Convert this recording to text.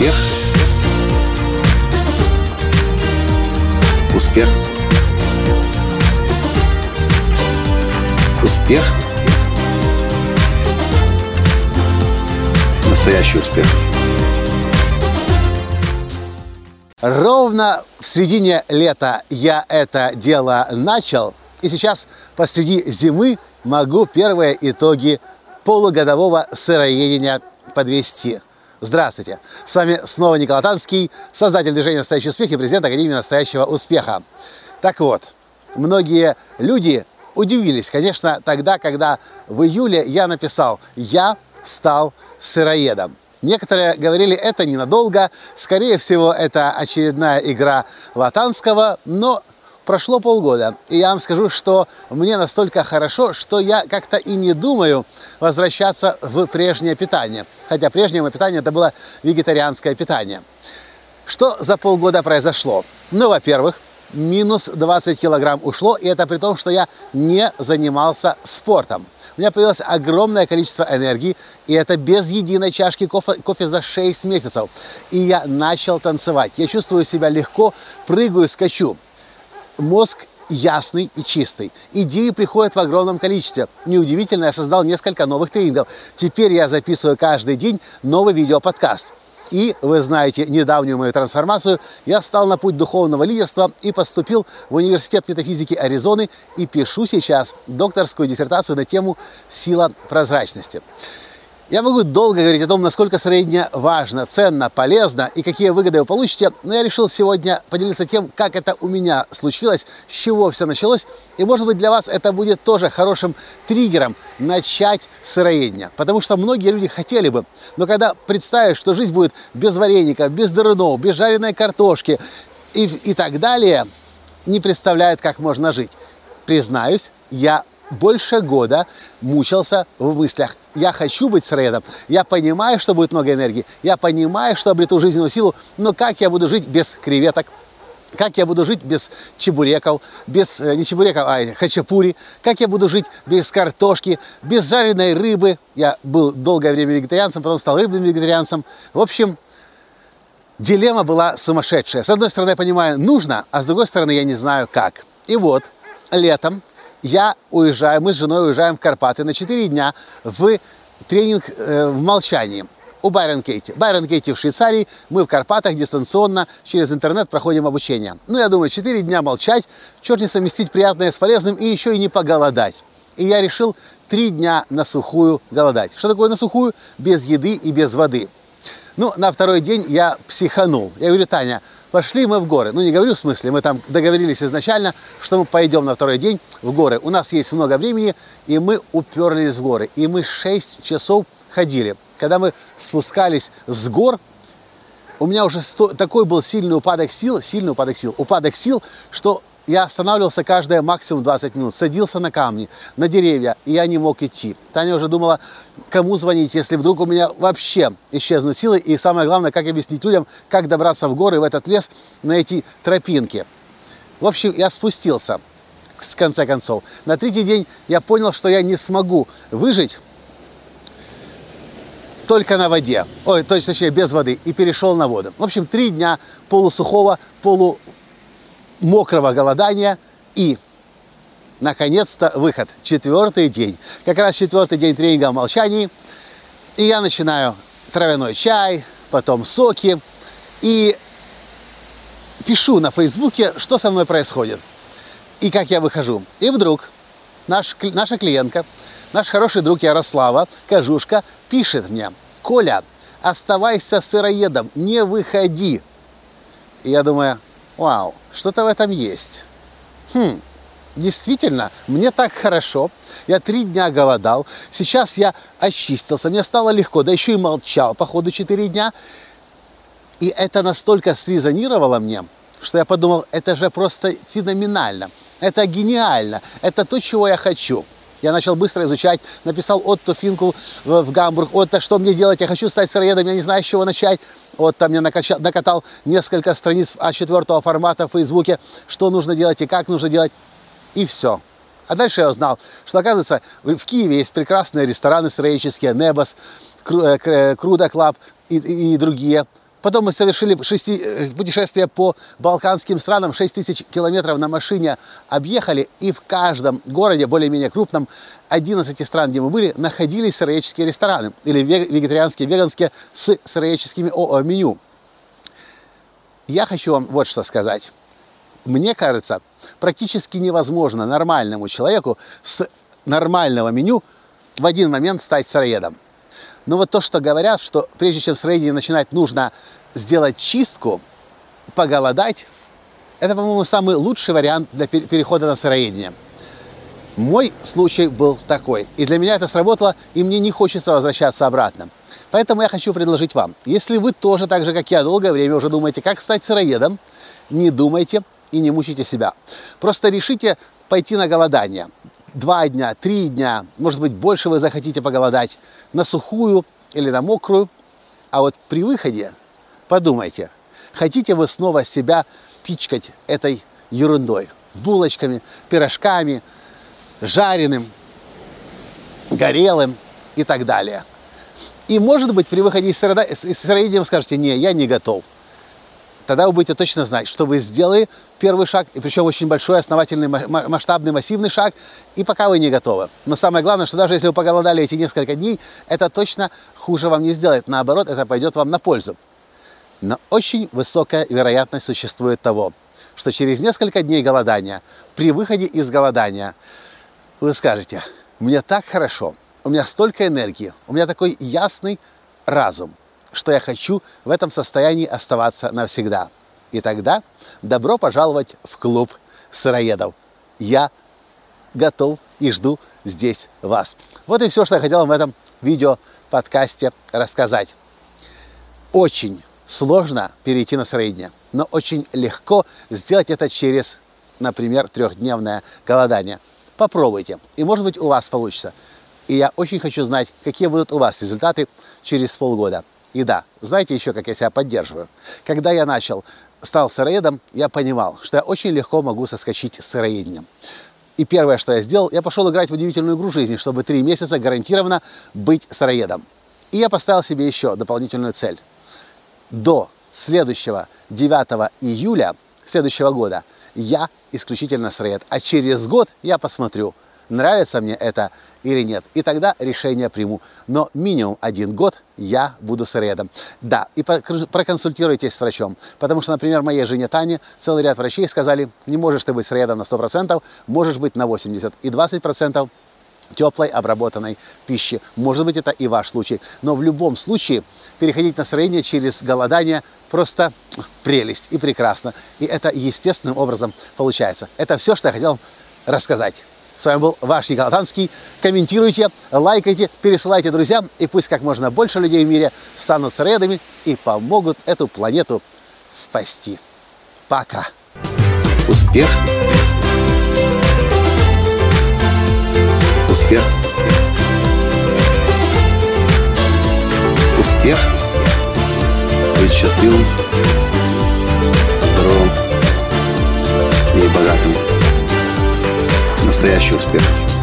Успех. Успех. Успех. Настоящий успех. Ровно в середине лета я это дело начал, и сейчас посреди зимы могу первые итоги полугодового сыроедения подвести. Здравствуйте! С вами снова Николай Танский, создатель движения «Настоящий успех» и президент Академии «Настоящего успеха». Так вот, многие люди удивились, конечно, тогда, когда в июле я написал «Я стал сыроедом». Некоторые говорили, это ненадолго, скорее всего, это очередная игра Латанского, но прошло полгода, и я вам скажу, что мне настолько хорошо, что я как-то и не думаю возвращаться в прежнее питание. Хотя прежнее мое питание это было вегетарианское питание. Что за полгода произошло? Ну, во-первых, минус 20 килограмм ушло, и это при том, что я не занимался спортом. У меня появилось огромное количество энергии, и это без единой чашки кофе, кофе за 6 месяцев. И я начал танцевать. Я чувствую себя легко, прыгаю, скачу мозг ясный и чистый. Идеи приходят в огромном количестве. Неудивительно, я создал несколько новых тренингов. Теперь я записываю каждый день новый видеоподкаст. И, вы знаете, недавнюю мою трансформацию, я стал на путь духовного лидерства и поступил в Университет метафизики Аризоны и пишу сейчас докторскую диссертацию на тему «Сила прозрачности». Я могу долго говорить о том, насколько среднее важно, ценно, полезно и какие выгоды вы получите, но я решил сегодня поделиться тем, как это у меня случилось, с чего все началось, и может быть для вас это будет тоже хорошим триггером начать сыроедение, потому что многие люди хотели бы, но когда представишь, что жизнь будет без вареника, без дырунов, без жареной картошки и, и так далее, не представляют, как можно жить. Признаюсь, я больше года мучился в мыслях. Я хочу быть средом, я понимаю, что будет много энергии, я понимаю, что обрету жизненную силу, но как я буду жить без креветок, как я буду жить без чебуреков, без, э, не чебуреков, а хачапури, как я буду жить без картошки, без жареной рыбы. Я был долгое время вегетарианцем, потом стал рыбным вегетарианцем. В общем, дилемма была сумасшедшая. С одной стороны, я понимаю, нужно, а с другой стороны, я не знаю как. И вот, летом я уезжаю, мы с женой уезжаем в Карпаты на 4 дня в тренинг э, в молчании у Байрон Кейти. Байрон Кейти в Швейцарии, мы в Карпатах дистанционно через интернет проходим обучение. Ну, я думаю, 4 дня молчать, черт не совместить приятное с полезным и еще и не поголодать. И я решил 3 дня на сухую голодать. Что такое на сухую? Без еды и без воды. Ну, на второй день я психанул. Я говорю, Таня, пошли мы в горы. Ну, не говорю в смысле, мы там договорились изначально, что мы пойдем на второй день в горы. У нас есть много времени, и мы уперлись в горы. И мы 6 часов ходили. Когда мы спускались с гор, у меня уже сто... такой был сильный упадок сил, сильный упадок сил, упадок сил, что я останавливался каждые максимум 20 минут, садился на камни, на деревья, и я не мог идти. Таня уже думала, кому звонить, если вдруг у меня вообще исчезнут силы, и самое главное, как объяснить людям, как добраться в горы, в этот лес, на эти тропинки. В общем, я спустился, с конца концов. На третий день я понял, что я не смогу выжить только на воде. Ой, точнее, без воды. И перешел на воду. В общем, три дня полусухого, полу мокрого голодания и, наконец-то, выход. Четвертый день. Как раз четвертый день тренинга в молчании. И я начинаю травяной чай, потом соки. И пишу на Фейсбуке, что со мной происходит. И как я выхожу. И вдруг наш, наша клиентка, наш хороший друг Ярослава, Кожушка, пишет мне, Коля, оставайся сыроедом, не выходи. И я думаю, вау, что-то в этом есть. Хм, действительно, мне так хорошо. Я три дня голодал. Сейчас я очистился, мне стало легко. Да еще и молчал по ходу четыре дня. И это настолько срезонировало мне, что я подумал, это же просто феноменально. Это гениально. Это то, чего я хочу. Я начал быстро изучать, написал Отто Финку в Гамбург, Отто, что мне делать, я хочу стать сыроедом, я не знаю, с чего начать. Отто мне накачал, накатал несколько страниц А4 формата в Фейсбуке, что нужно делать и как нужно делать, и все. А дальше я узнал, что, оказывается, в Киеве есть прекрасные рестораны сыроедческие, Небос, Cruda Club и, и другие. Потом мы совершили шести, э, путешествие по балканским странам, 6 тысяч километров на машине объехали, и в каждом городе, более-менее крупном, 11 стран, где мы были, находились сыроедческие рестораны или вегетарианские, веганские с сыроедческими меню. Я хочу вам вот что сказать. Мне кажется, практически невозможно нормальному человеку с нормального меню в один момент стать сыроедом. Но вот то, что говорят, что прежде чем сыроедение начинать, нужно сделать чистку, поголодать, это, по-моему, самый лучший вариант для перехода на сыроедение. Мой случай был такой. И для меня это сработало, и мне не хочется возвращаться обратно. Поэтому я хочу предложить вам, если вы тоже так же, как я, долгое время уже думаете, как стать сыроедом, не думайте и не мучайте себя. Просто решите пойти на голодание. Два дня, три дня, может быть, больше вы захотите поголодать на сухую или на мокрую. А вот при выходе подумайте, хотите вы снова себя пичкать этой ерундой, булочками, пирожками, жареным, горелым и так далее. И, может быть, при выходе из сыроедения вы скажете, не, я не готов. Тогда вы будете точно знать, что вы сделали первый шаг, и причем очень большой, основательный, масштабный, массивный шаг, и пока вы не готовы. Но самое главное, что даже если вы поголодали эти несколько дней, это точно хуже вам не сделает. Наоборот, это пойдет вам на пользу. Но очень высокая вероятность существует того, что через несколько дней голодания, при выходе из голодания, вы скажете, мне так хорошо, у меня столько энергии, у меня такой ясный разум, что я хочу в этом состоянии оставаться навсегда. И тогда добро пожаловать в клуб сыроедов. Я готов и жду здесь вас. Вот и все, что я хотел в этом видео подкасте рассказать. Очень сложно перейти на сыроедение, но очень легко сделать это через, например, трехдневное голодание. Попробуйте, и может быть у вас получится. И я очень хочу знать, какие будут у вас результаты через полгода. И да, знаете еще, как я себя поддерживаю? Когда я начал, стал сыроедом, я понимал, что я очень легко могу соскочить с сыроедением. И первое, что я сделал, я пошел играть в удивительную игру жизни, чтобы три месяца гарантированно быть сыроедом. И я поставил себе еще дополнительную цель. До следующего 9 июля следующего года я исключительно сыроед. А через год я посмотрю, нравится мне это или нет. И тогда решение приму. Но минимум один год я буду сыроедом. Да, и проконсультируйтесь с врачом. Потому что, например, моей жене Тане целый ряд врачей сказали, не можешь ты быть сыроедом на 100%, можешь быть на 80%. И 20% теплой обработанной пищи. Может быть, это и ваш случай. Но в любом случае переходить на сыроедение через голодание просто прелесть и прекрасно. И это естественным образом получается. Это все, что я хотел рассказать. С вами был ваш Николатанский. Комментируйте, лайкайте, пересылайте друзьям, и пусть как можно больше людей в мире станут средами и помогут эту планету спасти. Пока. Успех. Успех. Успех. Быть счастливым, здоровым и богатым настоящий успех.